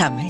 Welcome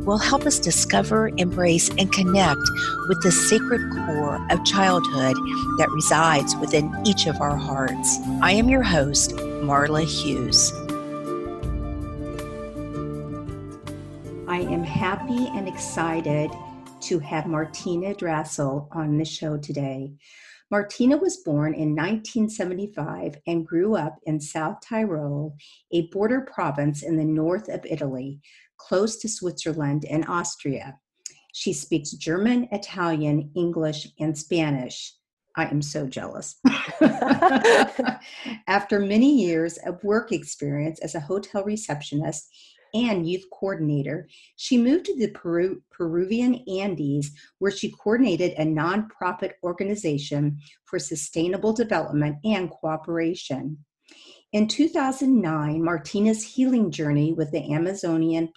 will help us discover, embrace, and connect with the sacred core of childhood that resides within each of our hearts. I am your host, Marla Hughes. I am happy and excited to have Martina Drassel on the show today. Martina was born in 1975 and grew up in South Tyrol, a border province in the north of Italy, close to Switzerland and Austria. She speaks German, Italian, English, and Spanish. I am so jealous. After many years of work experience as a hotel receptionist and youth coordinator, she moved to the Peru, Peruvian Andes, where she coordinated a nonprofit organization for sustainable development and cooperation. In 2009, Martina's healing journey with the Amazonian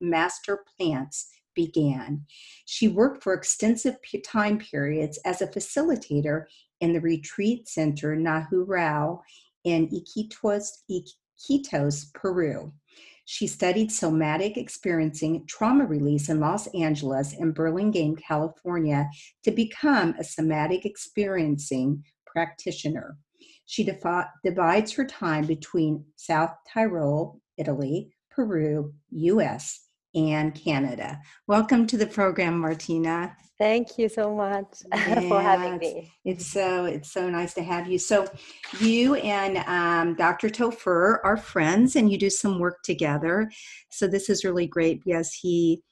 master plants began. She worked for extensive time periods as a facilitator in the retreat center Nihue Rao in Iquitos, Iquitos, Peru. She studied somatic experiencing trauma release in Los Angeles and Burlingame, California, to become a somatic experiencing practitioner. She defi- divides her time between South Tyrol, Italy, Peru, US, and Canada. Welcome to the program, Martina. Thank you so much yeah, for having me. It's so it's so nice to have you. So, you and um, Dr. Tafur are friends, and you do some work together. So this is really great because he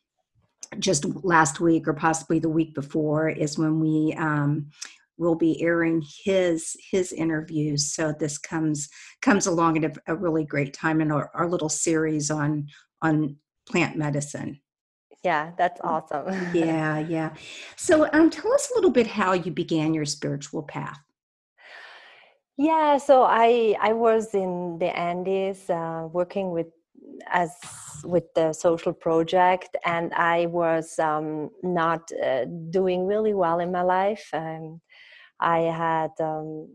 just last week or possibly the week before is when we um, will be airing his his interviews. So this comes comes along at a, a really great time in our, our little series on on plant medicine. Yeah that's awesome. Yeah yeah. So um, tell us a little bit how you began your spiritual path. Yeah so i i was in the andes uh, working with as with the social project and i was um, not uh, doing really well in my life. Um, i had um,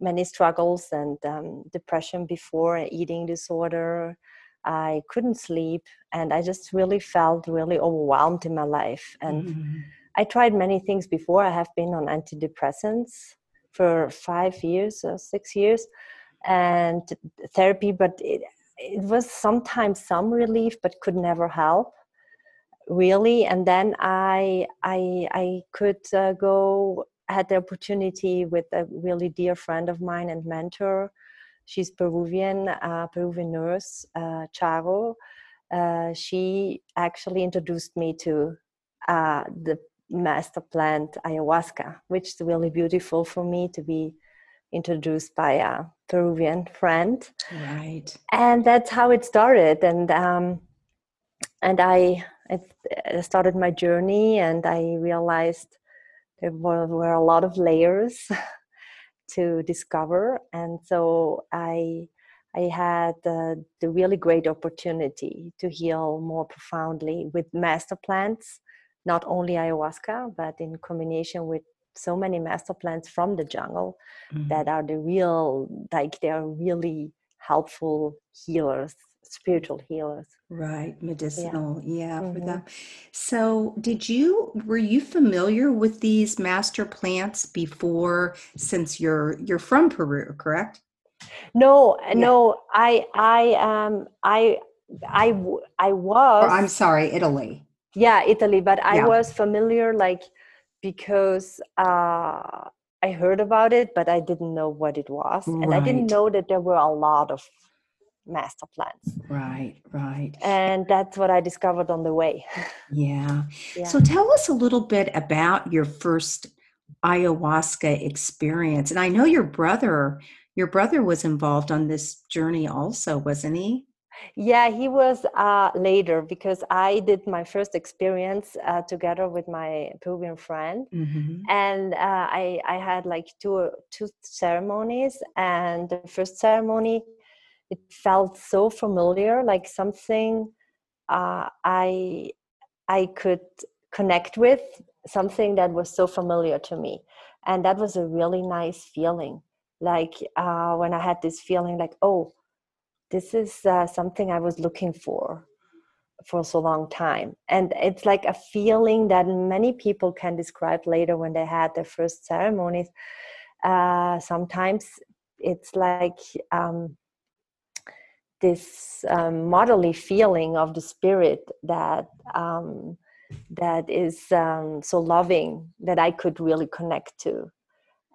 many struggles and um, depression before eating disorder I couldn't sleep, and I just really felt really overwhelmed in my life. And mm-hmm. I tried many things before. I have been on antidepressants for five years or six years, and therapy, but it, it was sometimes some relief, but could never help really. And then I I I could uh, go. I had the opportunity with a really dear friend of mine and mentor She's Peruvian, uh, Peruvian nurse, uh, Charo. Uh, she actually introduced me to uh, the master plant ayahuasca, which is really beautiful for me to be introduced by a Peruvian friend. Right. And that's how it started. And um, and I, I started my journey, and I realized there were, a lot of layers to discover and so i i had uh, the really great opportunity to heal more profoundly with master plants not only ayahuasca but in combination with so many master plants from the jungle mm-hmm. that are the real like they are really helpful healers spiritual healers right medicinal yeah, yeah mm-hmm. for them so did you were you familiar with these master plants before since you're you're from peru correct no yeah. no i i um i i i was or i'm sorry italy yeah italy but i yeah. was familiar like because uh I heard about it, but I didn't know what it was. Right. And I didn't know that there were a lot of master plans. Right, right. And that's what I discovered on the way. Yeah. yeah. So tell us a little bit about your first ayahuasca experience. And I know your brother, your brother was involved on this journey also, wasn't he? Yeah, he was uh, later because I did my first experience uh, together with my Peruvian friend, Mm-hmm. and uh, I I had like two two ceremonies, and the first ceremony it felt so familiar, like something uh, I I could connect with, something that was so familiar to me, and that was a really nice feeling. Like uh, when I had this feeling, like oh this is uh, something I was looking for for so long time. And it's like a feeling that many people can describe later when they had their first ceremonies. Uh, sometimes it's like um, this um, motherly feeling of the spirit that um, that is um, so loving that I could really connect to.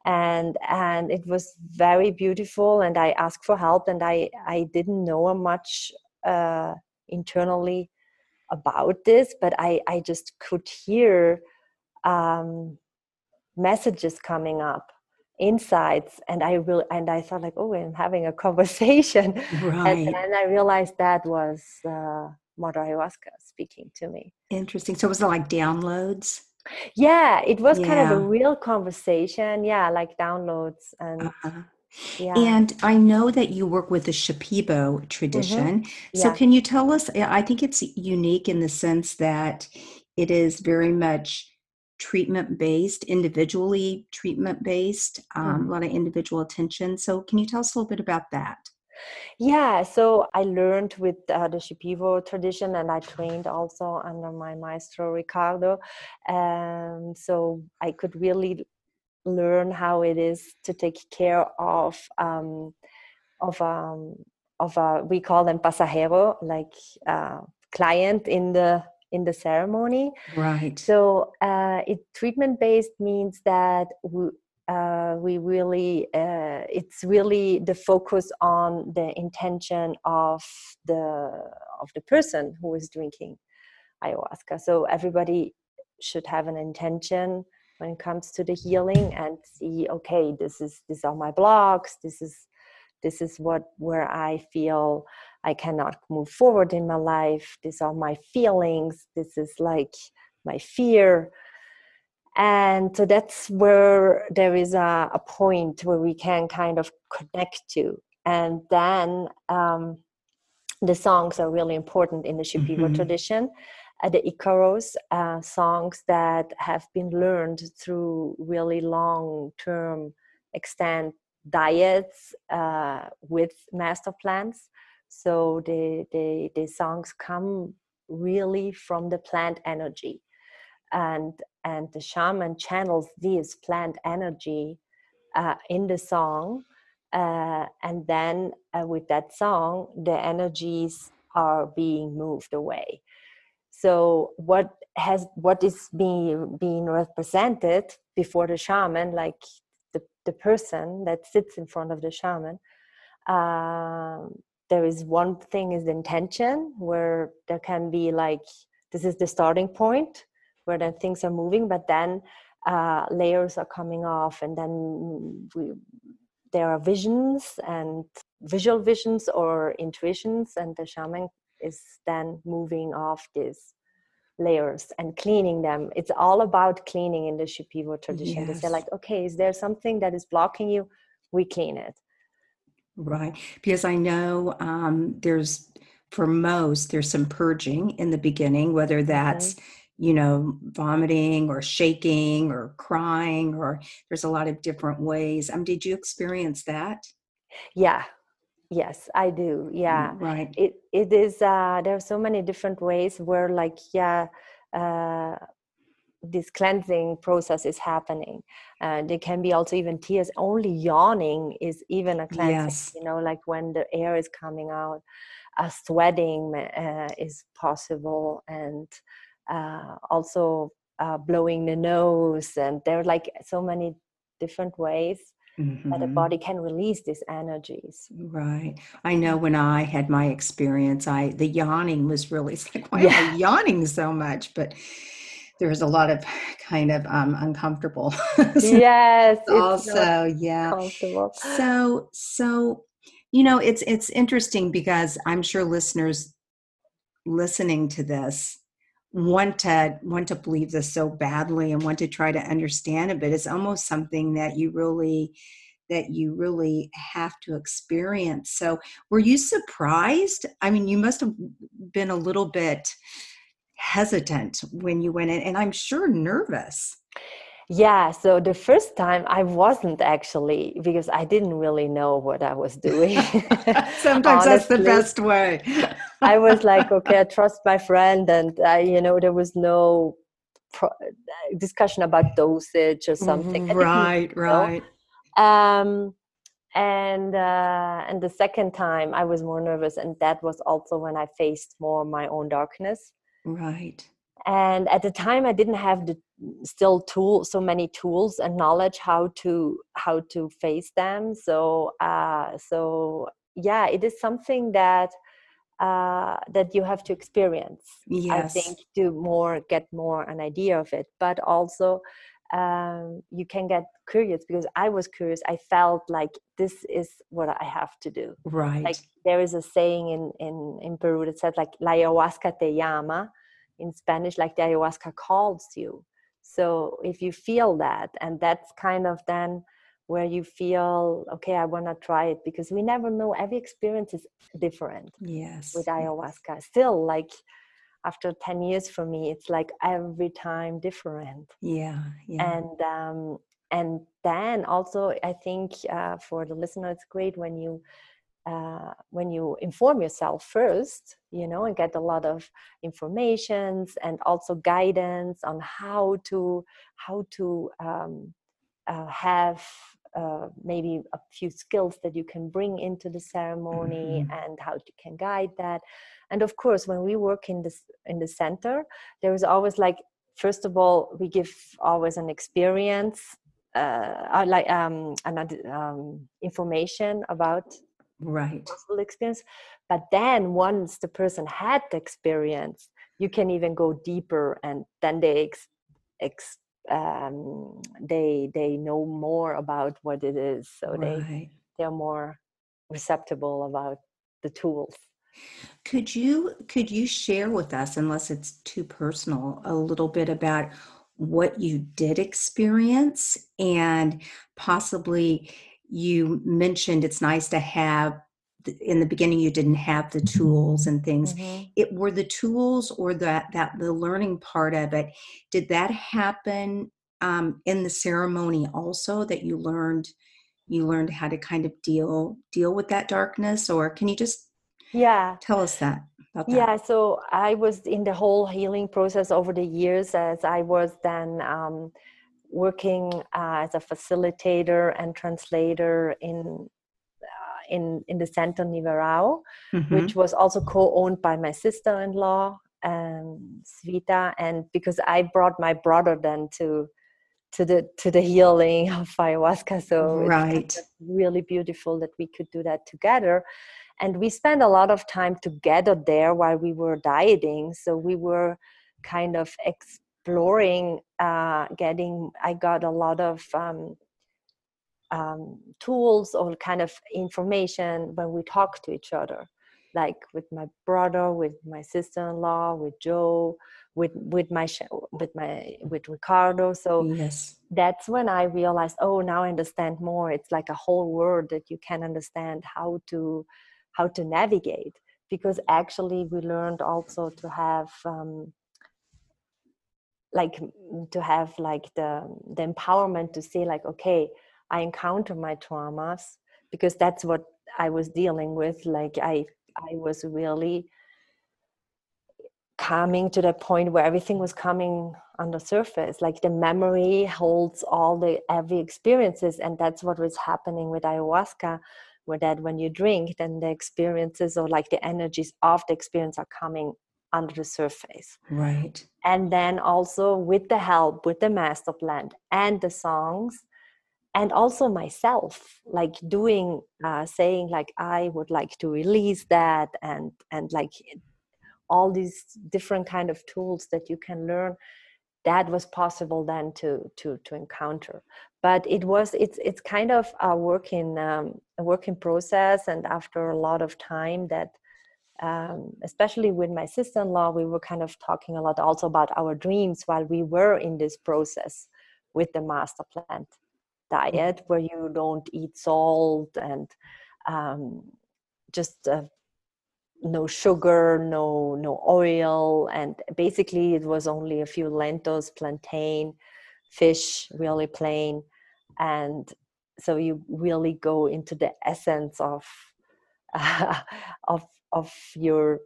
And and it was very beautiful and i asked for help and i i didn't know much uh, internally about this but i i just could hear um, messages coming up insights and i really and i thought like oh i'm having a conversation Right. and then i realized that was uh, mother ayahuasca speaking to me Interesting. So was it like downloads? yeah it was kind of a real conversation yeah like downloads and Uh-huh. yeah And I know that you work with the Shipibo hmm tradition. So can you tell us? I think it's unique in the sense that it is very much treatment based, individually treatment based, um, a hmm lot of individual attention. So can you tell us a little bit about that? Yeah. So I learned with uh, the Shipibo tradition, and I trained also under my maestro Ricardo. And so I could really learn how it is to take care of um, of um, of a we call them pasajero, like uh, client in the in the ceremony. Right. So uh, it treatment based means that we, uh, we really uh, it's really the focus on the intention of the of the person who is drinking ayahuasca. So everybody should have an intention when it comes to the healing and see okay this is these are my blocks this is this is what where i feel i cannot move forward in my life. These are my feelings. This is like my fear. And so that's where there is a, a point where we can kind of connect to. And then um, the songs are really important in the shipibo hmm tradition. Uh, the Icaros uh, songs that have been learned through really long term extent diets uh, with master plants. So the, the, the songs come really from the plant energy. And, and the shaman channels this plant energy uh, in the song. Uh, and then uh, with that song, the energies are being moved away so what has what is being being represented before the shaman like the, the person that sits in front of the shaman um, there is one thing is the intention where there can be like this is the starting point where then things are moving but then uh, layers are coming off and then we, there are visions and visual visions or intuitions and the shaman is then moving off these layers and cleaning them. It's all about cleaning in the Shipibo tradition. They say, like, okay, is there something that is blocking you? We clean it. Right. Because I know um, there's, for most, there's some purging in the beginning, whether that's, you know, vomiting or shaking or crying, or there's a lot of different ways. Um, did you experience that? Yeah, yes, I do. Yeah, Right. it it is. Uh, there are so many different ways where, like, yeah. Uh, this cleansing process is happening and it can be also even tears only yawning is even a cleansing Yes. you know like when the air is coming out uh, sweating uh, is possible and uh, also uh, blowing the nose and there are like so many different ways that the hmm body can release these energies Right. I know when I had my experience, I the yawning was really like, why am I yawning so much? But there was a lot of kind of um, uncomfortable yes it's also, yeah. comfortable. So, so you know it's it's interesting because i'm sure listeners listening to this want to want to believe this so badly and want to try to understand it but it's almost something that you really that you really have to experience. So were you surprised? I mean you must have been a little bit hesitant when you went in and i'm sure nervous yeah, so the first time I wasn't actually because I didn't really know what I was doing. Sometimes that's the best way. I was like, okay, I trust my friend, and I, you know, there was no pro- discussion about dosage or something. Right, right. Um, and uh, and the second time I was more nervous, and that was also when I faced more my own darkness. Right. And at the time i didn't have the still tool so many tools and knowledge how to how to face them. So uh so yeah it is something that uh that you have to experience yes. i think to more get more an idea of it. But also um you can get curious because i was curious i felt like this is what i have to do right like there is a saying in in in peru that says like la ayahuasca te llama in Spanish, like the ayahuasca calls you. So if you feel that, and that's kind of then where you feel, okay, I want to try it because we never know. Every experience is different. Yes. With ayahuasca. Still, like after 10 years for me, it's like every time different. Yeah. yeah. And, um, and then also, I think uh, for the listener, it's great when you uh, when you inform yourself first you know and get a lot of informations and also guidance on how to how to um, uh, have uh, maybe a few skills that you can bring into the ceremony mm-hmm. and how you can guide that and of course when we work in this in the center there is always like first of all we give always an experience uh, like um, another um, information about right. personal experience. But then once the person had the experience you can even go deeper and then they ex, ex um, they they know more about what it is. So right. they they're more receptible about the tools could you could you share with us unless it's too personal a little bit about what you did experience? And possibly you mentioned it's nice to have in the beginning you didn't have the tools and things. Mm-hmm. it were the tools or that that the learning part of it did that happen um, in the ceremony also that you learned you learned how to kind of deal deal with that darkness? Or can you just yeah tell us that, that? yeah so i was in the whole healing process over the years as i was then um, working uh, as a facilitator and translator in in in the center Nihue Rao, mm-hmm. which was also co-owned by my sister-in-law um, Svita, and because I brought my brother then to to the to the healing of ayahuasca, so right. it's really beautiful that we could do that together. And we spent a lot of time together there while we were dieting. So we were kind of exploring, uh, getting. I got a lot of um, um, tools or kind of information when we talk to each other like with my brother with my sister-in-law with joe with with my with my with ricardo so yes that's when i realized oh now i understand more it's like a whole world that you can understand how to how to navigate because actually we learned also to have um, like to have like the the empowerment to say like okay I encounter my traumas because that's what I was dealing with. Like I, I was really coming to the point where everything was coming on the surface. Like the memory holds all the every experiences, and that's what was happening with ayahuasca. Where that when you drink, then the experiences or like the energies of the experience are coming under the surface. Right. And then also with the help with the master plan and the songs, and also myself like doing uh, saying like i would like to release that and and like all these different kind of tools that you can learn that was possible then to to to encounter but it was it's it's kind of a working um, a working process and after a lot of time that um, especially with my sister-in-law we were kind of talking a lot also about our dreams while we were in this process with the master plant diet where you don't eat salt and um, just uh, no sugar no no oil and basically it was only a few lentils plantain fish really plain and so you really go into the essence of uh, of of your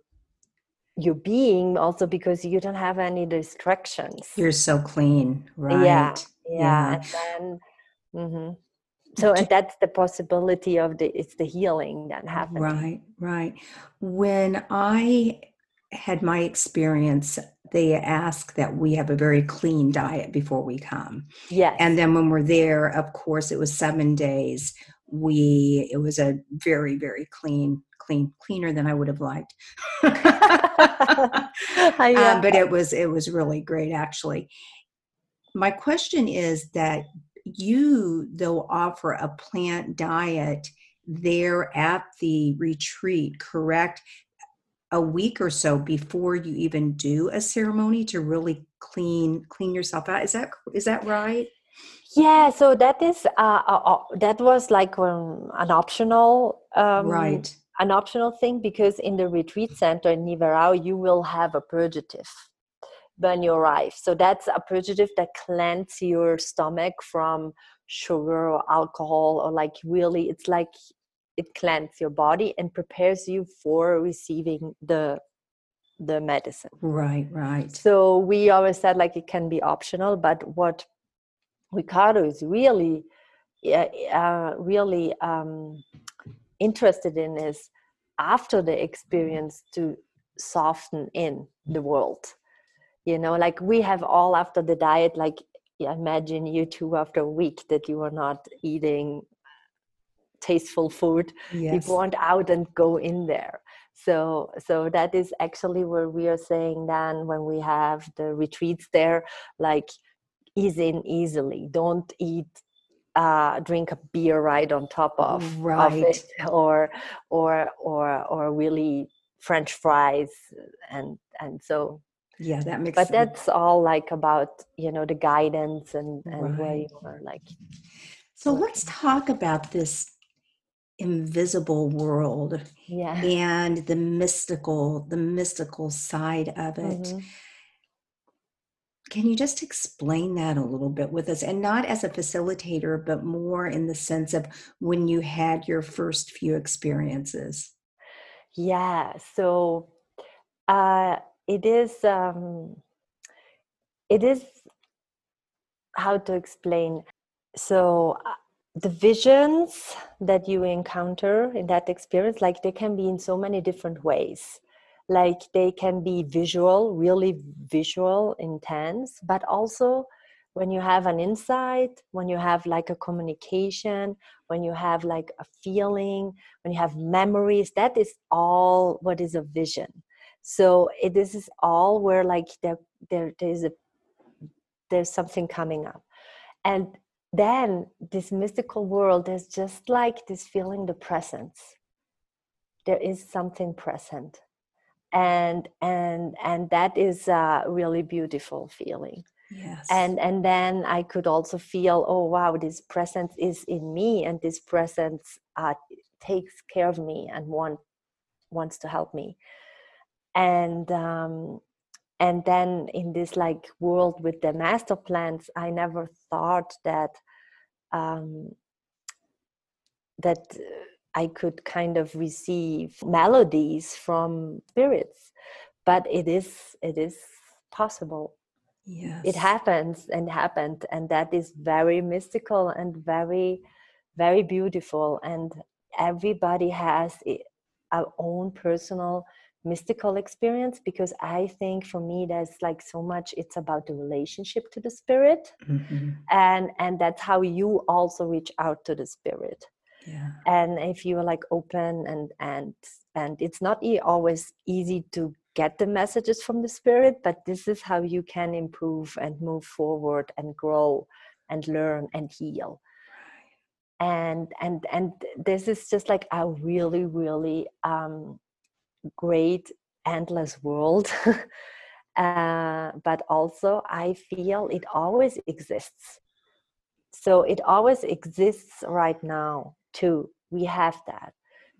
your being also because you don't have any distractions you're so clean right yeah yeah, yeah. and then mm-hmm. so and that's the possibility of the it's the healing that happens right right when i had my experience they ask that we have a very clean diet before we come. Yes. and then when we're there of course it was seven days. We it was a very very clean clean cleaner than i would have liked. Um, but it was it was really great actually. My question is that you though offer a plant diet there at the retreat correct a week or so before you even do a ceremony to really clean clean yourself out. Is that is that right? Yeah so that is uh, uh, uh that was like um, an optional um, right. an optional thing because in the retreat center in Nihue Rao you will have a purgative when you arrive. So that's a purgative that cleanses your stomach from sugar or alcohol or like really it's like it cleans your body and prepares you for receiving the the medicine. Right right. So we always said like it can be optional but what ricardo is really uh, really um, interested in is after the experience to soften in the world. You know like we have all after the diet like imagine you two after a week that you are not eating tasteful food yes. you want out and go in there so so that is actually where we are saying then when we have the retreats there like ease in easily don't eat uh, drink a beer right on top of, right. of it or or or or really french fries and and so yeah that makes but sense. that's all like about you know the guidance and and right. where you are like so let's talk about this invisible world yeah. and the mystical the mystical side of it mm-hmm. can you just explain that a little bit with us and not as a facilitator but more in the sense of when you had your first few experiences yeah so uh it is um it is how to explain so uh, the visions that you encounter in that experience like they can be in so many different ways. Like they can be visual really visual intense but also when you have an insight when you have like a communication when you have like a feeling when you have memories that is all what is a vision. So it, this is all where like there there there's a there's something coming up. And then this mystical world is just like this feeling the presence. There is something present. And and and that is a really beautiful feeling. Yes. And and then i could also feel oh wow this presence is in me and this presence uh, takes care of me and want wants to help me. And um and then in this like world with the master plants i never thought that um, that i could kind of receive melodies from spirits. But it is it is possible. Yes. it happens and happened and that is very mystical and very very beautiful. And everybody has our own personal mystical experience because i think for me there's like so much it's about the relationship to the spirit mm-hmm. and and that's how you also reach out to the spirit yeah. and if you're like open and and and it's not always easy to get the messages from the spirit but this is how you can improve and move forward and grow and learn and heal and and and this is just like a really really um, great endless world. Uh, but also i feel it always exists. So it always exists right now too. We have that.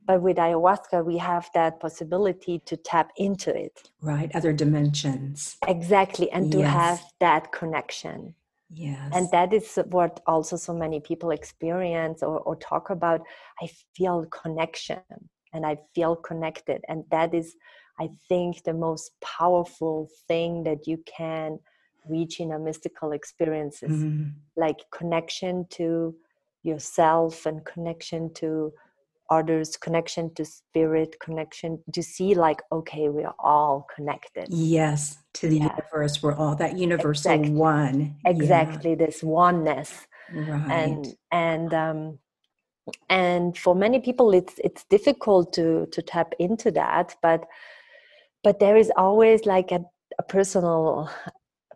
But with ayahuasca we have that possibility to tap into it. Right other dimensions. Exactly and yes. to have that connection. Yes. And that is what also so many people experience or, or talk about. I feel connection and I feel connected. And that is, I think, the most powerful thing that you can reach in a mystical experiences mm-hmm. like connection to yourself and connection to others connection to spirit connection to see like okay we are all connected yes to the yeah. universe we're all that universal exactly. one exactly yeah. this oneness right. and and um and for many people it's it's difficult to to tap into that but but there is always like a, a personal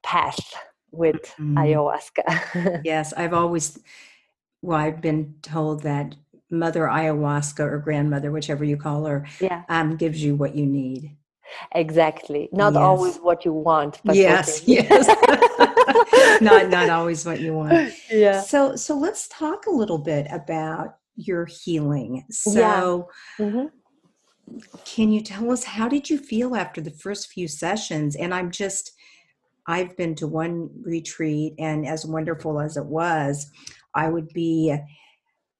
path with mm-hmm. ayahuasca yes i've always well i've been told that mother ayahuasca or grandmother, whichever you call her, yeah. um, gives you what you need. Exactly. Not yes. always what you want, but yes, yes. not not always what you want. Yeah. So so let's talk a little bit about your healing. So yeah. mm-hmm. can you tell us how did you feel after the first few sessions? And I'm just I've been to one retreat and as wonderful as it was, I would be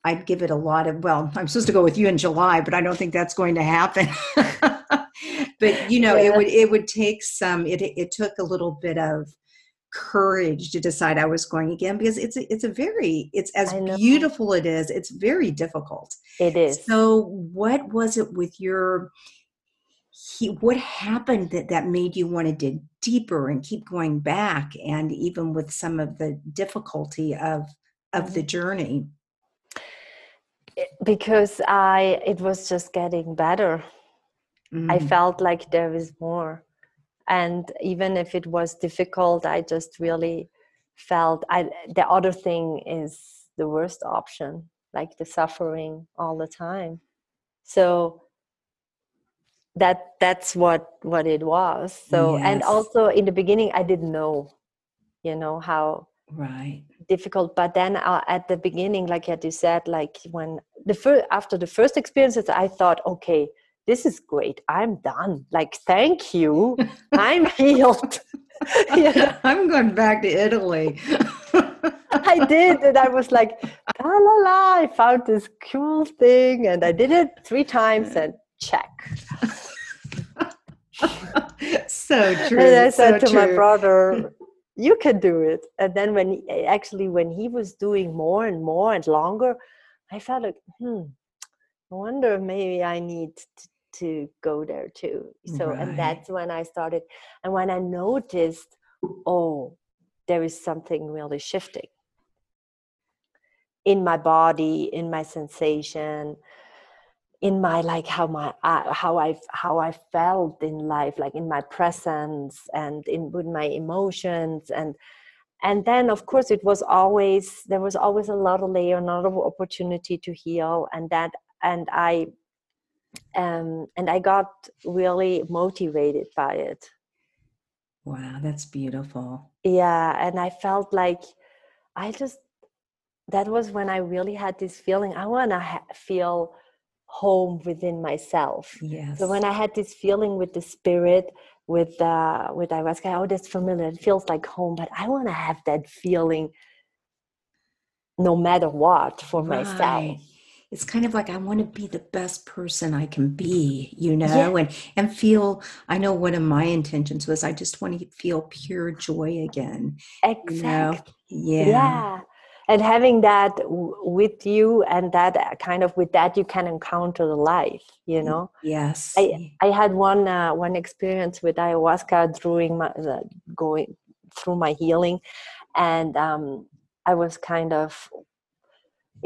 I'd give it a lot of, well, I'm supposed to go with you in July, but I don't think that's going to happen. but you know, yeah. it would, it would take some, it, it took a little bit of courage to decide I was going again because it's a, it's a very, it's as beautiful it is, it's very difficult. It is. So what was it with your, he, what happened that that made you want to dig deeper and keep going back and even with some of the difficulty of of the journey because i it was just getting better mm. i felt like there is more and even if it was difficult i just really felt i the other thing is the worst option like the suffering all the time. So that that's what what it was. So yes. and also in the beginning i didn't know you know how right. difficult but then uh, at the beginning like you said like when the first after the first experiences i thought okay this is great. I'm done. Like thank you. I'm healed. Yeah. i'm going back to italy. I did and i was like la la la i found this cool thing and i did it three times and check. So true and i said so to true. my brother you can do it. And then when he, actually when he was doing more and more and longer i felt like hmm i wonder maybe i need to, to go there too so right. and that's when i started and when i noticed oh there is something really shifting in my body in my sensation in my like how my uh, how i how i felt in life like in my presence and in with my emotions and and then of course it was always there was always a lot of layer a lot of opportunity to heal and that and i um and i got really motivated by it wow that's beautiful yeah and i felt like i just that was when i really had this feeling i want to ha- feel home within myself. Yes. So when I had this feeling with the spirit, with uh, with ayahuasca, oh, that's familiar. It feels like home, but I want to have that feeling, no matter what, for right. myself. It's kind of like I want to be the best person I can be, you know, yeah. and and feel. I know one of my intentions was I just want to feel pure joy again. Exactly. You know? Yeah. Yeah and having that w- with you and that uh, kind of with that you can encounter the life you know yes i i had one uh, one experience with ayahuasca during my uh, going through my healing and um i was kind of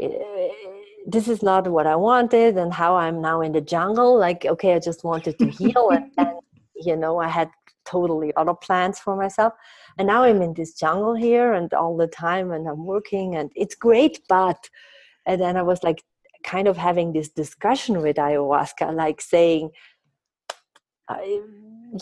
uh, this is not what i wanted and how i'm now in the jungle like okay i just wanted to heal and, and you know i had totally other plans for myself. And now i'm in this jungle here and all the time and i'm working and it's great but and then i was like kind of having this discussion with ayahuasca like saying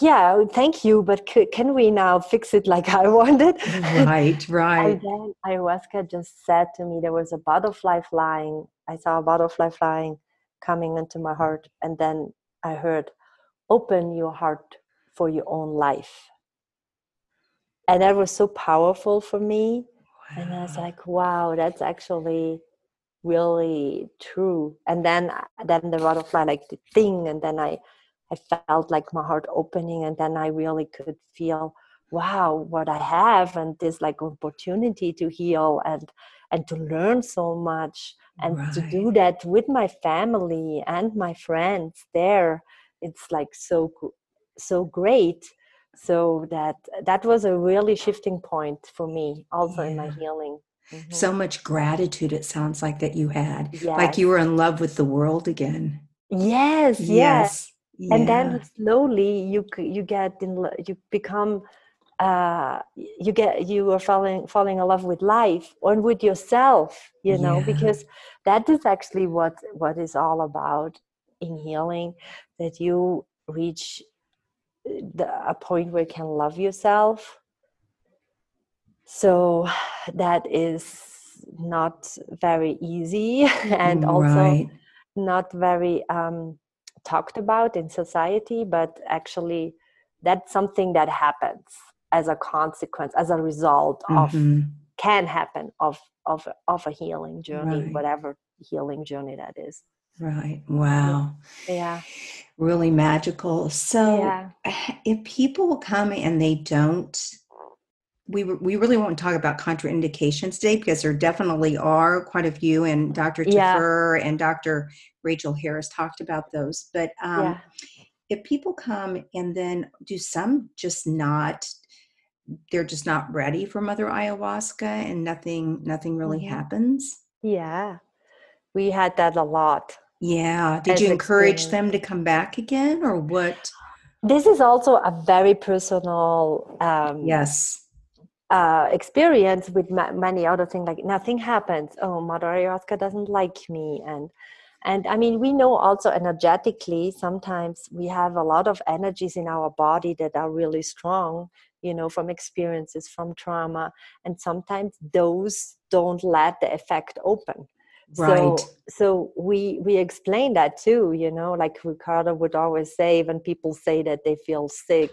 yeah thank you but c- can we now fix it like i wanted? Right right. and then ayahuasca just said to me there was a butterfly flying i saw a butterfly flying coming into my heart and then i heard open your heart for your own life. And that was so powerful for me. Wow. and i was like wow that's actually really true. And then uh, then the butterfly like the thing and then i I felt like my heart opening, and then I really could feel, wow, what I have, and this like opportunity to heal and and to learn so much, and right. to do that with my family and my friends there. It's like so so great. So that that was a really shifting point for me, also yeah. in my healing. Mm-hmm. So much gratitude. It sounds like that you had, yes. like you were in love with the world again. Yes, yes. yes yeah. and then slowly you you get in you become uh you get you are falling falling in love with life and with yourself you know yeah. because that is actually what what is all about in healing that you reach the, a point where you can love yourself so that is not very easy and also right. not very um talked about in society but actually that's something that happens as a consequence as a result mm-hmm. of can happen of of of a healing journey right. whatever healing journey that is right wow yeah really magical so yeah. if people come and they don't we, we really won't talk about contraindications today because there definitely are quite a few, and Dr. Yeah. Tafur and Dr. Rachel Harris talked about those. But um, yeah. if people come and then do some just not, they're just not ready for Mother Ayahuasca, and nothing nothing really mm-hmm. happens. Yeah, we had that a lot. Yeah. Did you encourage experience. them to come back again, or what? This is also a very personal. Um, yes uh, experience with ma- many other things like nothing happens oh mother ayahuasca doesn't like me and and i mean we know also energetically sometimes we have a lot of energies in our body that are really strong you know from experiences from trauma and sometimes those don't let the effect open right. so so we we explain that too you know like ricardo would always say when people say that they feel sick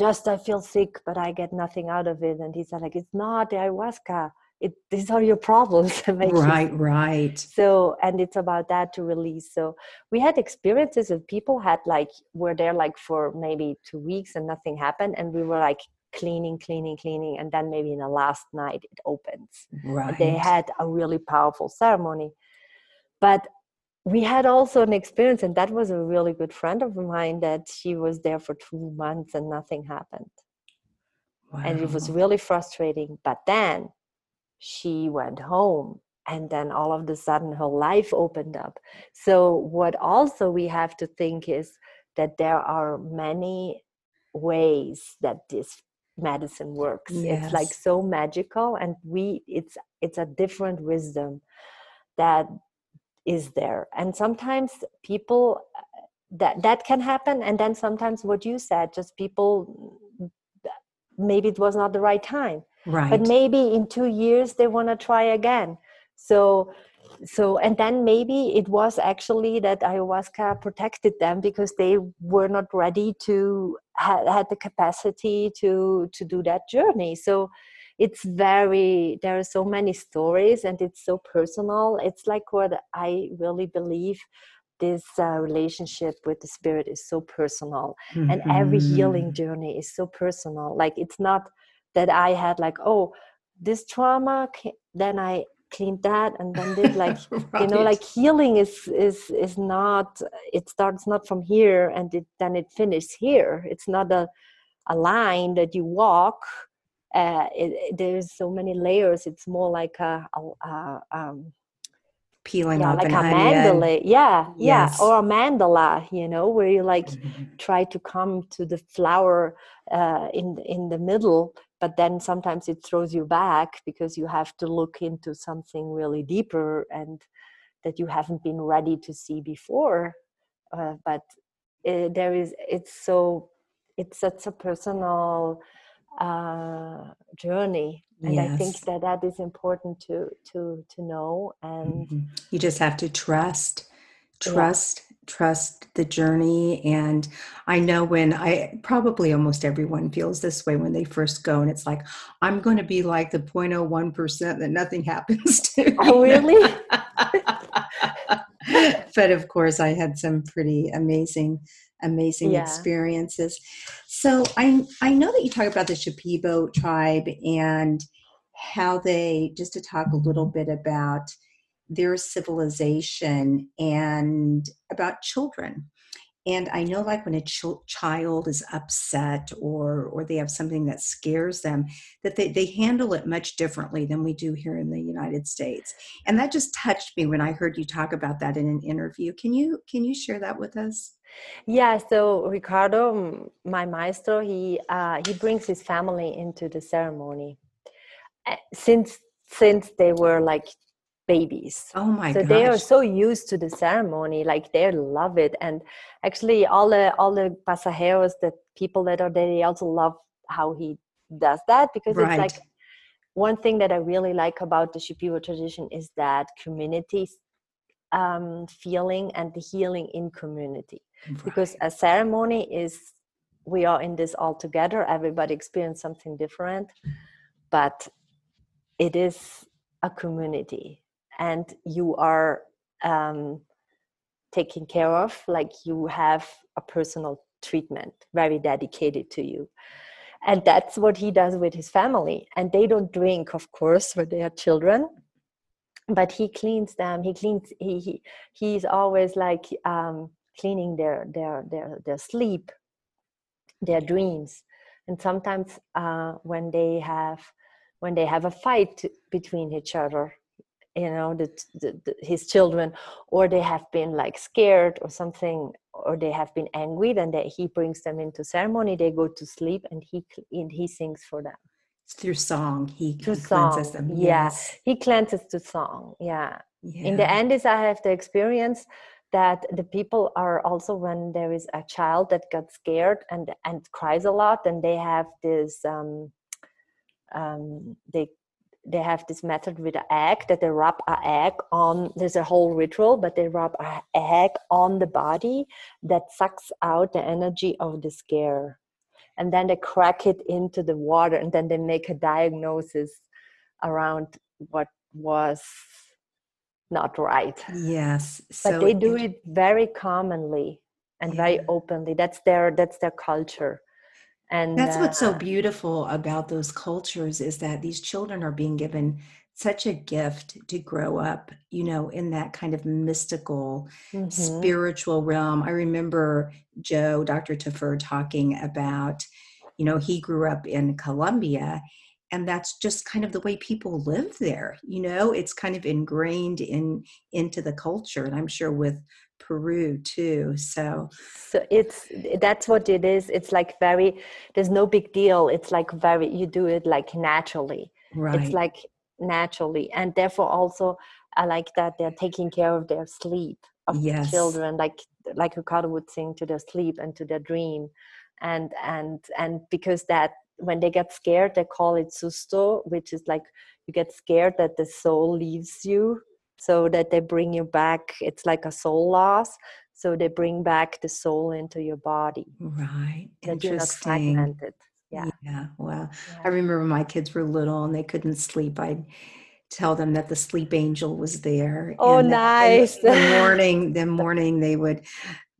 just I feel sick, but I get nothing out of it. And he said, like, it's not the ayahuasca. It, these are your problems. right, right. So, and it's about that to release. So we had experiences of people had like, were there like for maybe two weeks and nothing happened. And we were like cleaning, cleaning, cleaning. And then maybe in the last night it opens. Right. They had a really powerful ceremony. But we had also an experience and that was a really good friend of mine that she was there for two months and nothing happened wow. and it was really frustrating but then she went home and then all of a sudden her life opened up. So what also we have to think is that there are many ways that this medicine works. Yes. it's like so magical and we it's it's a different wisdom that is there. And sometimes people that that can happen and then sometimes what you said just people maybe it was not the right time right. but maybe in 2 years they want to try again. So so and then maybe it was actually that ayahuasca protected them because they were not ready to had, had the capacity to to do that journey. So it's very there are so many stories and it's so personal. It's like what i really believe this uh, relationship with the spirit is so personal. Mm-hmm. and every healing mm-hmm. journey is so personal. Like it's not that i had like oh this trauma then i cleaned that and then did like right. you know like healing is is is not it starts not from here and it then it finishes here it's not a a line that you walk uh, it, it, there's so many layers it's more like a, a, a um, peeling yeah, off like a mandala. Yeah, Yes. yeah, or a mandala. You know, where you like Mhm. try to come to the flower uh, in in the middle, but then sometimes it throws you back because you have to look into something really deeper and that you haven't been ready to see before. Uh, but uh, there is it's so it's such a personal uh, journey and i think that that is important to to to know and Mhm. You just have to trust, yeah trust, trust the journey. And I know when I probably almost everyone feels this way when they first go, and it's like, I'm going to be like the 0.01% that nothing happens to. oh really but of course, I had some pretty amazing, amazing yeah experiences. So I I know that you talk about the Shipibo tribe and how they just to talk a little bit about their civilization and about children. And I know, like when a chil- child is upset or or they have something that scares them, that they, they handle it much differently than we do here in the United States. And that just touched me when I heard you talk about that in an interview. Can you can you share that with us? yeah so ricardo my maestro he uh he brings his family into the ceremony uh, since since they were like babies. Oh my so they are so used to the ceremony like they love it. And actually all the all the pasajeros the people that are there they also love how he does that because it's like one thing that i really like about the shipibo tradition is that community um, feeling and the healing in community. Because a ceremony is we are in this all together everybody experience something different but it is a community and you are um, taken care of like you have a personal treatment very dedicated to you. And that's what he does with his family. And they don't drink of course when they are children but he cleans them. He cleans he, he he's always like um, cleaning their their their their sleep their dreams. And sometimes uh, when they have when they have a fight between each other you know the, the, the, his children or they have been like scared or something or they have been angry then they, he brings them into ceremony they go to sleep and he and he sings for them It's through song. He he cleanses song them. yeah Yes. he cleanses to song yeah in the end is i have the experience that the people are also when there is a child that got scared and and cries a lot and they have this um, um, they they have this method with an egg that they rub an egg on there's a whole ritual but they rub an egg on the body that sucks out the energy of the scare. And then they crack it into the water and then they make a diagnosis around what was not right. Yes. but they do it, it very commonly and very openly. That's their that's their culture and That's what's so uh, beautiful about those cultures is that these children are being given such a gift to grow up, you know, in that kind of mystical, mhm, spiritual realm. I remember Joe, Dr. Tafur, talking about, you know, he grew up in Colombia, and that's just kind of the way people live there. You know, it's kind of ingrained in into the culture, and I'm sure with Peru too. So, so it's that's what it is it's like very there's no big deal it's like very you do it like naturally Right. it's like naturally and therefore also i like that they're taking care of their sleep of Yes. children like like ricardo would sing to their sleep and to their dream and and and because that when they get scared they call it susto which is like you get scared that the soul leaves you so that they bring you back it's like a soul loss so they bring back the soul into your body Right. that you're not Interesting. fragmented yeah Yeah. Well, I remember when my kids were little and they couldn't sleep. I'd tell them that the sleep angel was there oh nice the morning, the morning they would,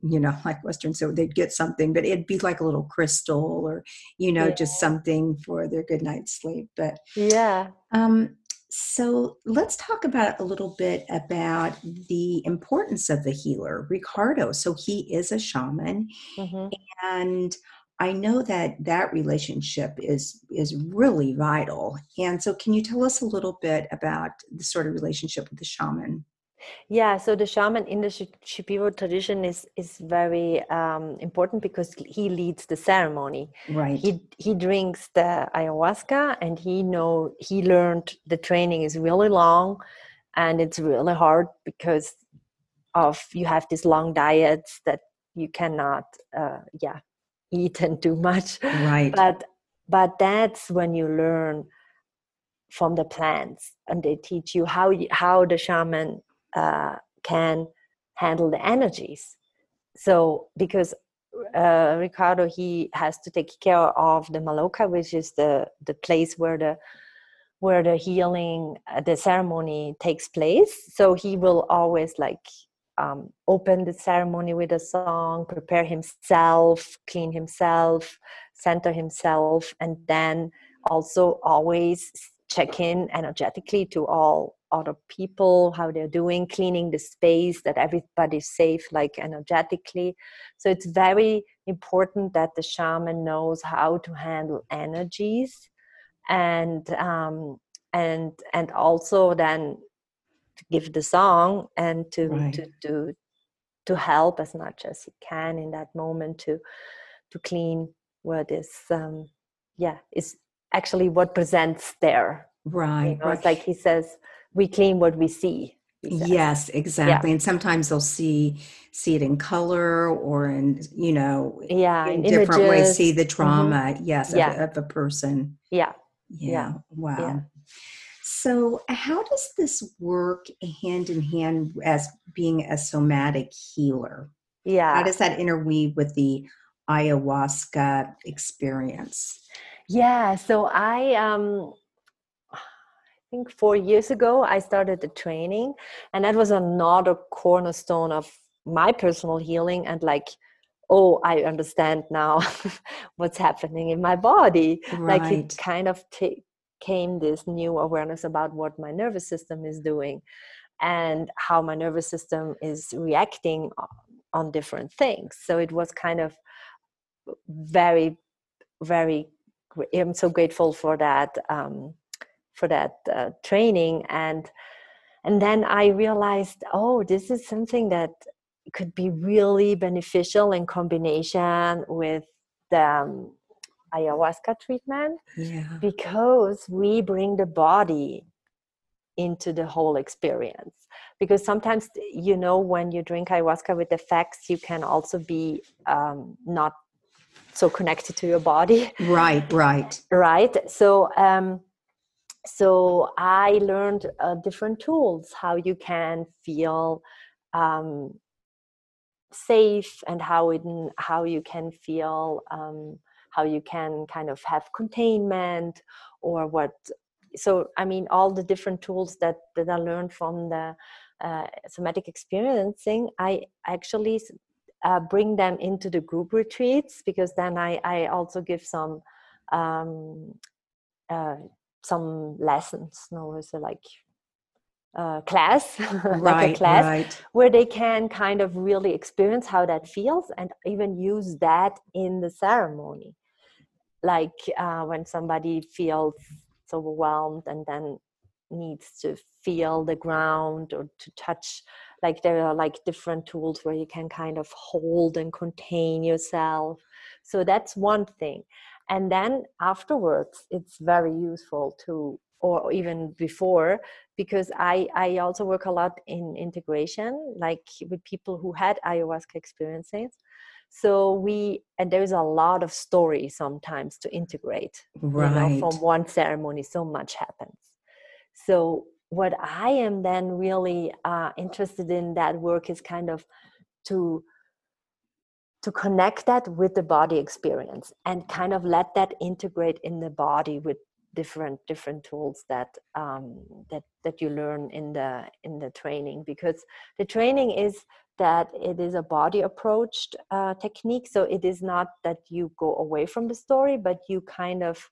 you know, like Western, so they'd get something, but it'd be like a little crystal or, you know, yeah just something for their good night's sleep. But yeah um, so let's talk about a little bit about the importance of the healer, Ricardo. So he is a shaman hmm and I know that that relationship is is really vital. And so can you tell us a little bit about the sort of relationship with the shaman? Yeah, so the shaman in the Shipibo tradition is is very um, important because he leads the ceremony. Right. He he drinks the ayahuasca and he know he learned the training is really long and it's really hard because of you have these long diets that you cannot uh, yeah eat and do much. Right. But but that's when you learn from the plants and they teach you how you, how the shaman uh, can handle the energies. So because uh, Ricardo he has to take care of the maloka, which is the the place where the where the healing uh, the ceremony takes place. So he will always like um, open the ceremony with a song, prepare himself, clean himself, center himself, and then also always check in energetically to all other people how they're doing cleaning the space that everybody's safe like energetically so it's very important that the shaman knows how to handle energies and um, and and also then to give the song and to Right. to to to help as much as he can in that moment to to clean where this um yeah is actually what presents there you Right. know, right. it's like he says, we claim what we see. Yes, exactly. And sometimes they'll see see it in color or in you know Yeah. in in different ways. See the trauma, yes, Yeah. of, of a person. Yeah. Yeah. Yeah. Wow. Yeah. So, how does this work hand in hand as being a somatic healer? Yeah. How does that interweave with the ayahuasca experience? Yeah. So I um think four years ago I started the training and that was another cornerstone of my personal healing and like oh I understand now what's happening in my body. Like it kind of ta- came this new awareness about what my nervous system is doing and how my nervous system is reacting on different things. So it was kind of very very i'm so grateful for that um, for that uh, training and and then i realized oh this is something that could be really beneficial in combination with the um, ayahuasca treatment Yeah. because we bring the body into the whole experience because sometimes you know when you drink ayahuasca with effects you can also be um, not so connected to your body Right. Right. right so um so i learned uh, different tools how you can feel um safe and how it how you can feel um how you can kind of have containment or what so i mean all the different tools that that i learned from the uh, somatic experiencing i actually uh, bring them into the group retreats because then i i also give some um uh, some lessons no it's a like uh, class like a class Right. where they can kind of really experience how that feels and even use that in the ceremony. Like uh, when somebody feels overwhelmed and then needs to feel the ground or to touch like there are like different tools where you can kind of hold and contain yourself. So that's one thing and then afterwards it's very useful to or even before because i i also work a lot in integration like with people who had ayahuasca experiences. So we and there's a lot of story sometimes to integrate you know from one ceremony so much happens. So what i am then really uh, interested in that work is kind of to to connect that with the body experience and kind of let that integrate in the body with different different tools that um, that that you learn in the in the training. Because the training is that it is a body approached uh, technique so it is not that you go away from the story but you kind of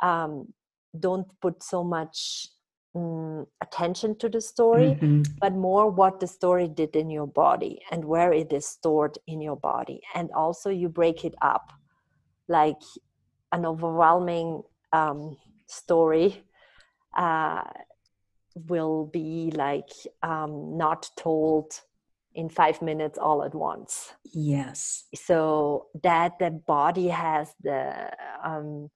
um, don't put so much mm, attention to the story Mhm. but more what the story did in your body and where it is stored in your body and also you break it up like an overwhelming um, story uh, will be like um, not told in five minutes all at once. Yes. So that the body has the um,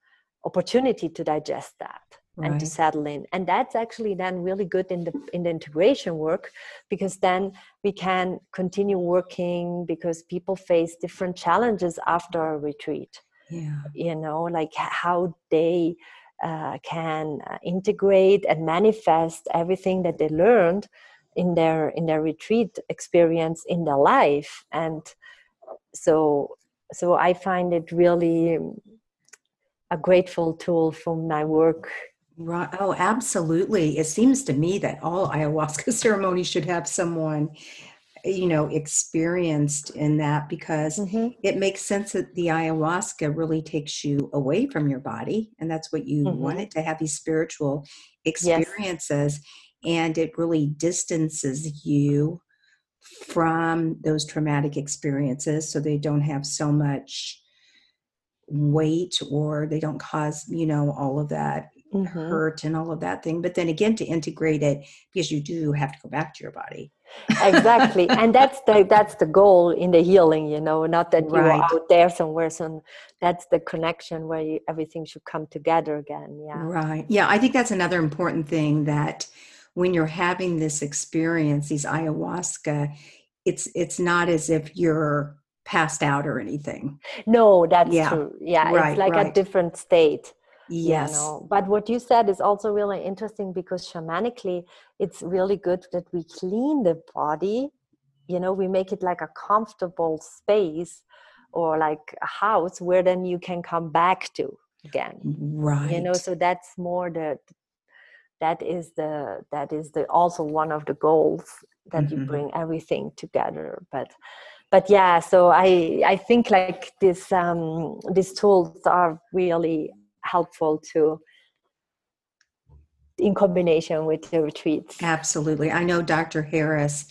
opportunity to digest that right. and to settle in. And that's actually then really good in the in the integration work because then we can continue working because people face different challenges after a retreat. Yeah. You know like how they uh, can uh, integrate and manifest everything that they learned in their in their retreat experience in their life. And so so i find it really a grateful tool for my work Right. Oh, absolutely. It seems to me that all ayahuasca ceremonies should have someone, you know, experienced in that because mm-hmm. it makes sense that the ayahuasca really takes you away from your body. And that's what you mm-hmm. wanted to have these spiritual experiences. Yes. And it really distances you from those traumatic experiences so they don't have so much weight or they don't cause you know all of that mm-hmm. hurt and all of that thing. But then again, to integrate it, because you do have to go back to your body. exactly and that's the that's the goal in the healing you know not that you're right. out there somewhere so that's the connection where you, everything should come together again yeah right yeah i think that's another important thing that when you're having this experience these ayahuasca it's it's not as if you're passed out or anything no that's yeah. true yeah right, it's like right. a different state yes you know? but what you said is also really interesting because shamanically it's really good that we clean the body you know we make it like a comfortable space or like a house where then you can come back to again right you know so that's more the that is the that is the also one of the goals that mm-hmm. you bring everything together but but yeah so i i think like this um these tools are really helpful to in combination with the retreats. Absolutely. I know Dr. Harris,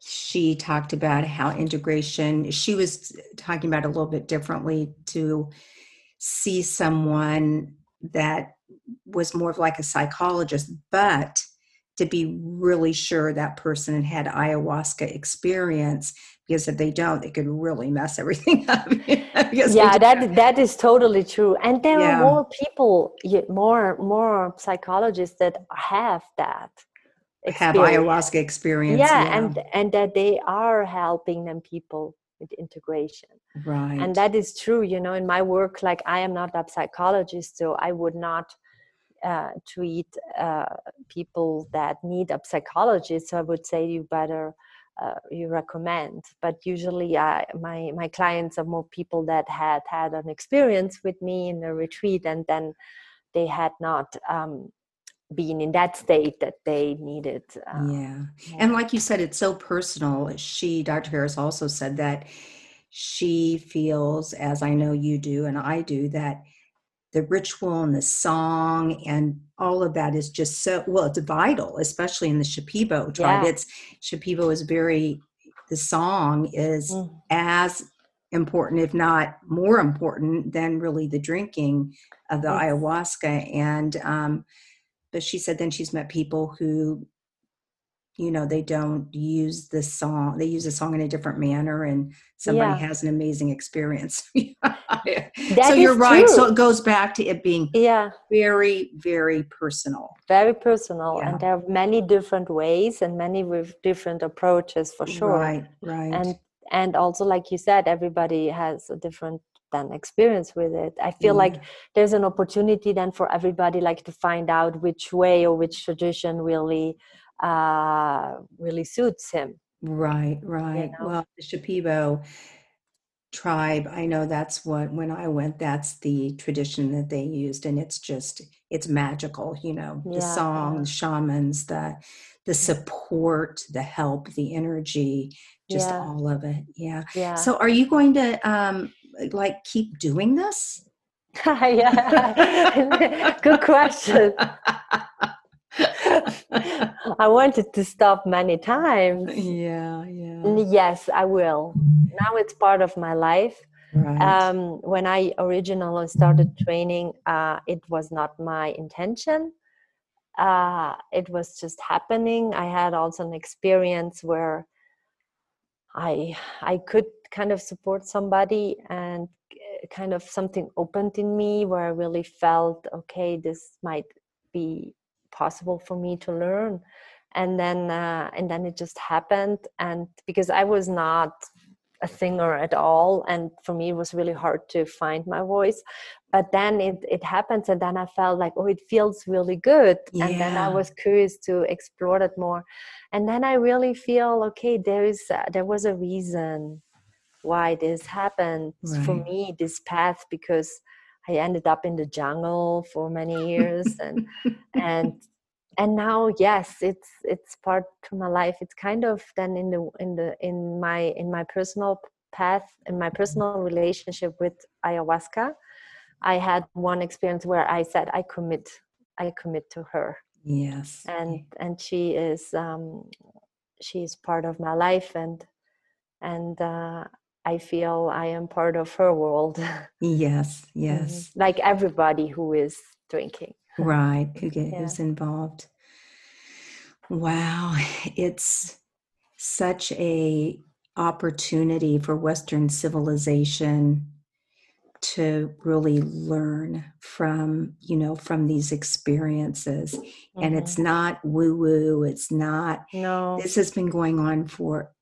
she talked about how integration, she was talking about a little bit differently to see someone that was more of like a psychologist, but to be really sure that person had ayahuasca experience because if they don't they could really mess everything up yeah that that is totally true. And there yeah. are more people more more psychologists that have that experience. have ayahuasca experience yeah, yeah, and and that they are helping them people with integration. Right. and that is true you know in my work like i am not a psychologist so i would not uh, treat uh, people that need a psychologist. So i would say you better uh, you recommend but usually I, my my clients are more people that had had an experience with me in a retreat and then they had not um, been in that state that they needed um, yeah. yeah and like you said it's so personal she dr harris also said that she feels as i know you do and i do that the ritual and the song and all of that is just so well it's vital especially in the shipibo tribe yeah. it's shipibo is very the song is mm. as important if not more important than really the drinking of the yes. ayahuasca and um but she said then she's met people who you know they don't use the song they use the song in a different manner and somebody yeah. has an amazing experience so you're right true. so it goes back to it being yeah very very personal very personal yeah. and there are many different ways and many with different approaches for sure right right and and also like you said everybody has a different then experience with it i feel yeah. like there's an opportunity then for everybody like to find out which way or which tradition really uh, really suits him. Right, right. You know? Well, the Shipibo tribe, I know that's what, when I went, that's the tradition that they used. And it's just, it's magical, you know, the yeah, song, the shamans, the, the support, the help, the energy, just yeah. all of it. Yeah. Yeah. So are you going to, um, like keep doing this? yeah. Good question. I wanted to stop many times. Yeah, yeah. Yes, I will. Now it's part of my life. Right. Um, when I originally started training, uh, it was not my intention. uh, it was just happening. I had also an experience where I I could kind of support somebody and eh, kind of something opened in me where I really felt okay, this might be possible for me to learn and then uh, and then it just happened and because i was not a singer at all and for me it was really hard to find my voice but then it it happens and then i felt like oh it feels really good yeah. and then i was curious to explore it more and then i really feel okay there is uh, there was a reason why this happened right. for me this path because i ended up in the jungle for many years and and and now yes it's it's part of my life. It's kind of then in the in the in my in my personal path in my personal relationship with ayahuasca i had one experience where i said i commit i commit to her. Yes and and she is um she is part of my life and and uh I feel I am part of her world. Yes, yes. mm-hmm. Like everybody who is drinking right who get yeah. who's involved wow it's such a opportunity for western civilization to really learn from you know from these experiences mm-hmm. and it's not woo woo it's not no this has been going on for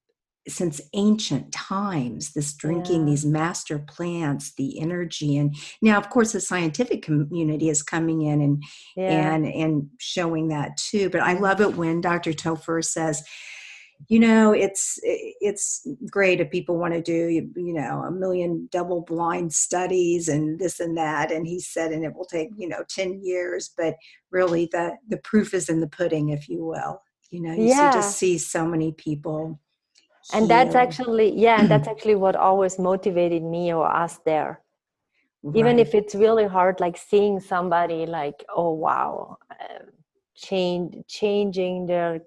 since ancient times this drinking yeah. these master plants the energy and now of course the scientific community is coming in and yeah. and and showing that too but i love it when dr Tafur says you know it's it's great if people want to do you know a million double blind studies and this and that and he said and it will take you know 10 years but really the the proof is in the pudding if you will you know you yeah. see, just see so many people and that's actually yeah and that's actually what always motivated me or us there right. even if it's really hard like seeing somebody like oh wow uh, change changing their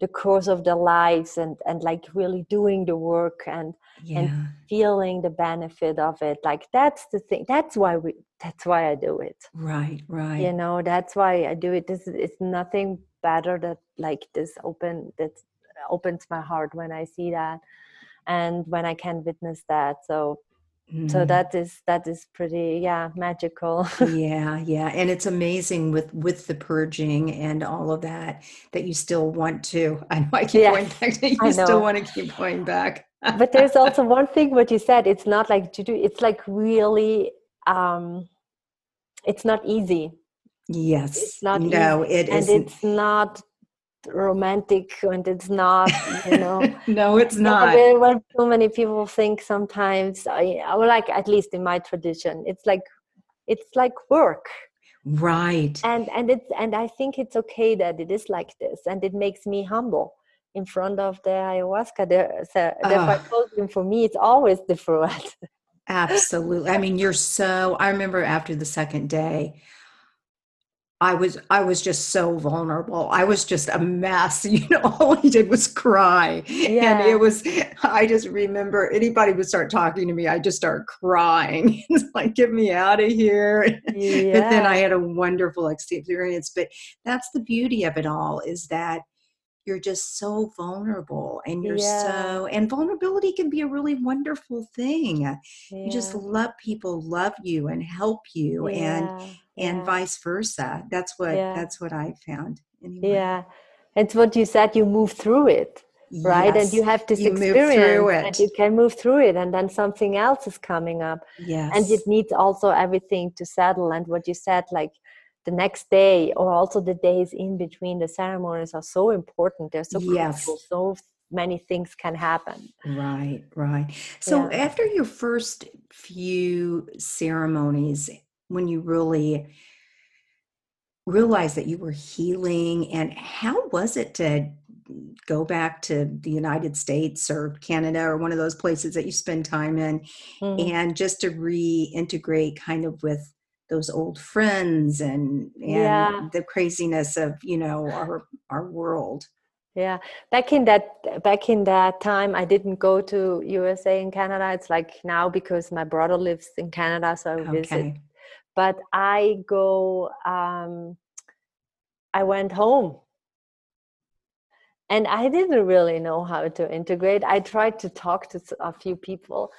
the course of their lives and and like really doing the work and yeah. and feeling the benefit of it like that's the thing that's why we that's why i do it right right you know that's why i do it this is it's nothing better that like this open that's opens my heart when I see that and when I can witness that. So Mm. so that is that is pretty yeah magical yeah yeah and it's amazing with with the purging and all of that that you still want to i know i keep yes, going back to you still want to keep going back but there's also one thing what you said it's not like to do it's like really um it's not easy yes it's not no easy. it and isn't. it's not romantic and it's not you know. No it's not. what so many people think sometimes I, I like at least in my tradition it's like it's like work. Right. And and it's and i think it's okay that it is like this and it makes me humble in front of the ayahuasca. There so therefore for me it's always different. Absolutely. I mean you're so i remember after the second day I was I was just so vulnerable. I was just a mess. You know, all I did was cry. Yeah. And it was I just remember anybody would start talking to me, I just start crying. it's like, get me out of here. Yeah. But then I had a wonderful experience. But that's the beauty of it all is that you're just so vulnerable and you're yeah. so and vulnerability can be a really wonderful thing yeah. you just let people love you and help you yeah. And and vice versa that's what that's what i found anyway. yeah it's what you said you move through it right yes. and you have this you experience and you can move through it and then something else is coming up yes. and it needs also everything to settle and what you said like the next day or also the days in between the ceremonies are so important they're so yes. Crucial. so many things can happen right right so yeah. after your first few ceremonies when you really realized that you were healing and how was it to go back to the United States or Canada or one of those places that you spend time in mm-hmm. and just to reintegrate kind of with those old friends and and yeah. the craziness of you know our our world yeah back in that back in that time i didn't go to usa and canada it's like now because my brother lives in canada so i okay. visit but i go um I went home. And I didn't really know how to integrate. I tried to talk to a few people.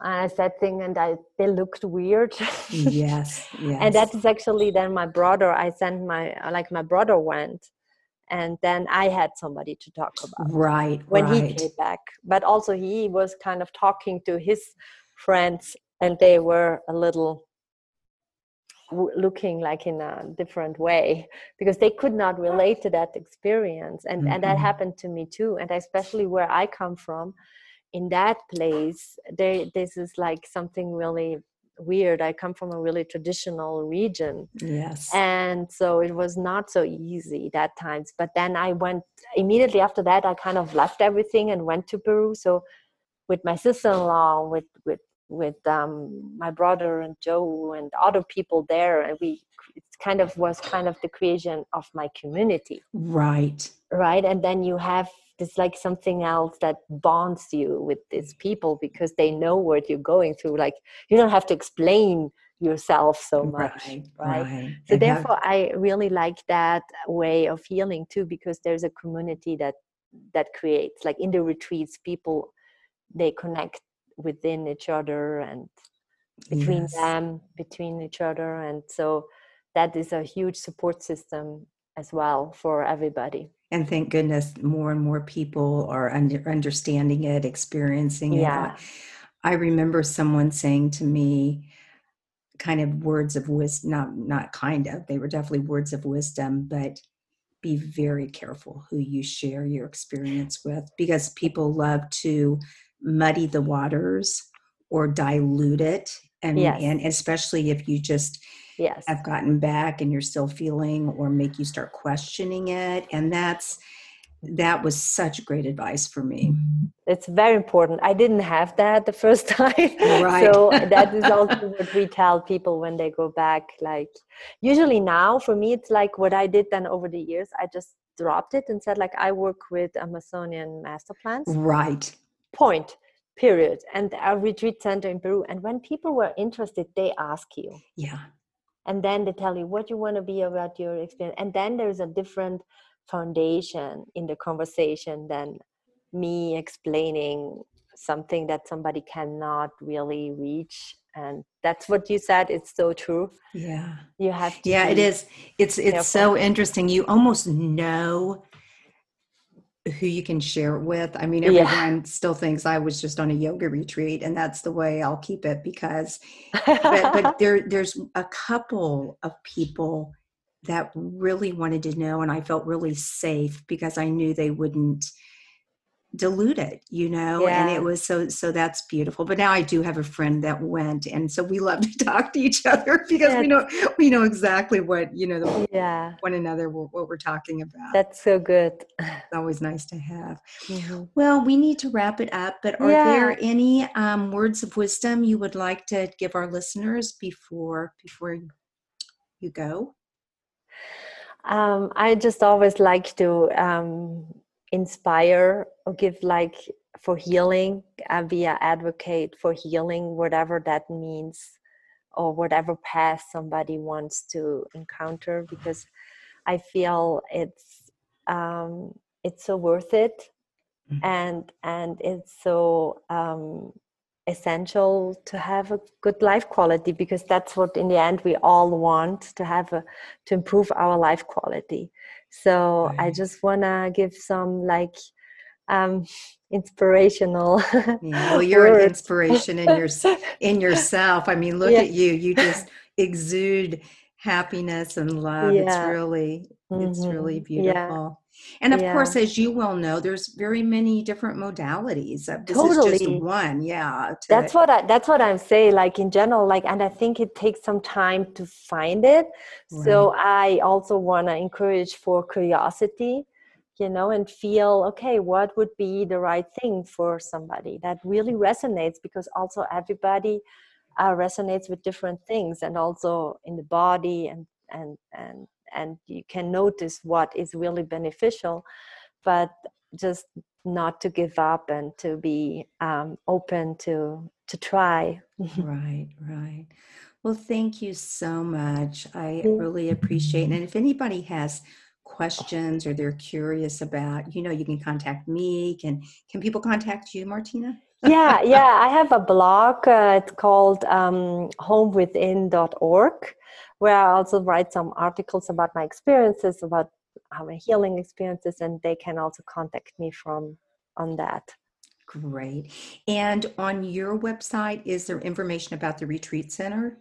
And I said things and I, they looked weird. yes, yes. And that is actually then my brother, I sent my, like my brother went and then I had somebody to talk about. Right. When right. he came back. But also he was kind of talking to his friends and they were a little looking like in a different way because they could not relate to that experience and mm-hmm. and that mm-hmm. happened to me too and especially where i come from in that place they this is like something really weird i come from a really traditional region yes and so it was not so easy that times but then i went immediately after that i kind of left everything and went to peru so with my sister-in-law with with with um, my brother and Joe and other people there, and we it kind of was kind of the creation of my community. Right. Right, and then you have this like something else that bonds you with these people because they know what you're going through. Like you don't have to explain yourself so much right, right? right. so and therefore i really like that way of healing too because there's a community that that creates like in the retreats people they connect within each other and between yes. them between each other and so that is a huge support system as well for everybody and thank goodness more and more people are under, understanding it experiencing it yeah. i remember someone saying to me kind of words of wisdom not not kind of they were definitely words of wisdom but be very careful who you share your experience with because people love to muddy the waters or dilute it. And yes. and especially if you just yes. have gotten back and you're still feeling or make you start questioning it. And that's that was such great advice for me. Mm-hmm. It's very important. I didn't have that the first time. Right. so that is also what we tell people when they go back like usually now for me it's like what i did then over the years i just dropped it and said like i work with amazonian master plants. Right point period and our retreat center in peru and when people were interested they ask you. Yeah. And then they tell you what you want to be about your experience and then there's a different foundation in the conversation than me explaining something that somebody cannot really reach and that's what you said it's so true. Yeah. You have yeah it is. It's it's so interesting. You almost know who you can share it with. I mean, everyone yeah. still thinks I was just on a yoga retreat, and that's the way I'll keep it because. but, but there, there's a couple of people that really wanted to know, and I felt really safe because I knew they wouldn't dilute it you know yeah. and it was so so that's beautiful. But now i do have a friend that went and so we love to talk to each other because we know we know exactly what you know the, yeah. one another what we're talking about. That's so good. It's always nice to have. Mm-hmm. well we need to wrap it up but are yeah. there any um, words of wisdom you would like to give our listeners before before you go? Um, i just always like to um, inspire or give like for healing uh, an advocate for healing whatever that means or whatever path somebody wants to encounter because i feel it's um, it's so worth it mm-hmm. and and it's so um, essential to have a good life quality because that's what in the end we all want to have a, to improve our life quality so right. i just want to give some like um inspirational well you're an inspiration in your in yourself i mean look yeah. at you you just exude happiness and love yeah. it's really mm-hmm. it's really beautiful and of yeah. course, as you well know, there's very many different modalities. This totally. is just one. Yeah. That's what I that's what I'm saying. Like in general, like and I think it takes some time to find it. Right. So I also wanna encourage for curiosity, you know, and feel, okay, what would be the right thing for somebody that really resonates because also everybody uh, resonates with different things and also in the body and and and and you can notice what is really beneficial but just not to give up and to be um, open to to try. right, right. Well, thank you so much. I really appreciate it. And if anybody has questions or they're curious about, you know, you can contact me. Can can people contact you, Martina? Yeah, yeah. I have a blog. Uh, it's called um, homewithin.org, where I also write some articles about my experiences, about my healing experiences, and they can also contact me from on that. Great. And on your website, is there information about the retreat center?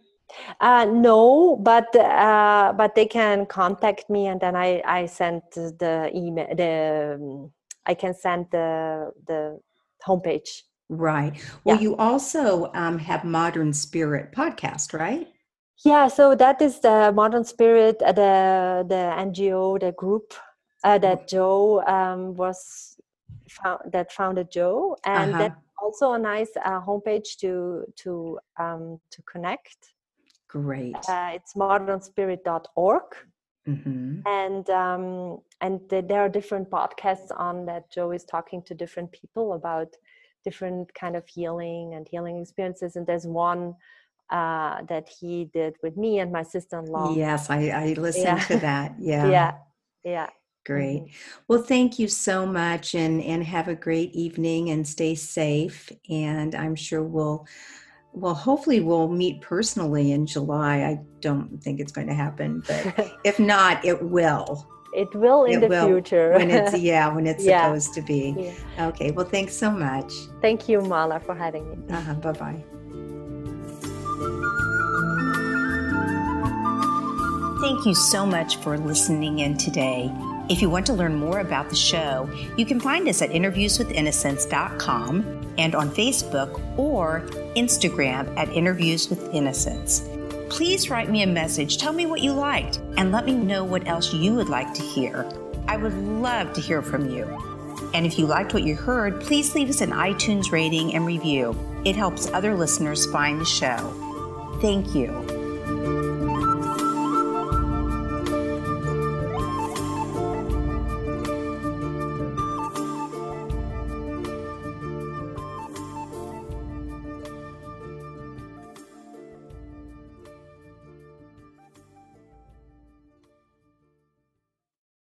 Uh, no, but uh, but they can contact me, and then I I send the email. The I can send the the homepage. Right. Well, yeah. you also um, have Modern Spirit podcast, right? Yeah. So that is the Modern Spirit, uh, the the NGO, the group uh, that Joe um, was found, that founded Joe, and uh-huh. that's also a nice uh, homepage to to um, to connect Great. Uh, it's modernspirit.org. Mm-hmm. And um, and there are different podcasts on that Joe is talking to different people about different kind of healing and healing experiences. And there's one uh, that he did with me and my sister-in-law. Yes, I, I listened yeah. to that. Yeah. yeah. Yeah. Great. Mm-hmm. Well, thank you so much and, and have a great evening and stay safe. And I'm sure we'll well, hopefully we'll meet personally in July. I don't think it's going to happen, but if not, it will. It will in it the will future. when it's yeah, when it's yeah. supposed to be. Yeah. Okay. Well, thanks so much. Thank you, Mala, for having me. Uh-huh, bye bye. Thank you so much for listening in today. If you want to learn more about the show, you can find us at interviewswithinnocence.com and on Facebook or Instagram at Interviews with Innocence. Please write me a message, tell me what you liked, and let me know what else you would like to hear. I would love to hear from you. And if you liked what you heard, please leave us an iTunes rating and review. It helps other listeners find the show. Thank you.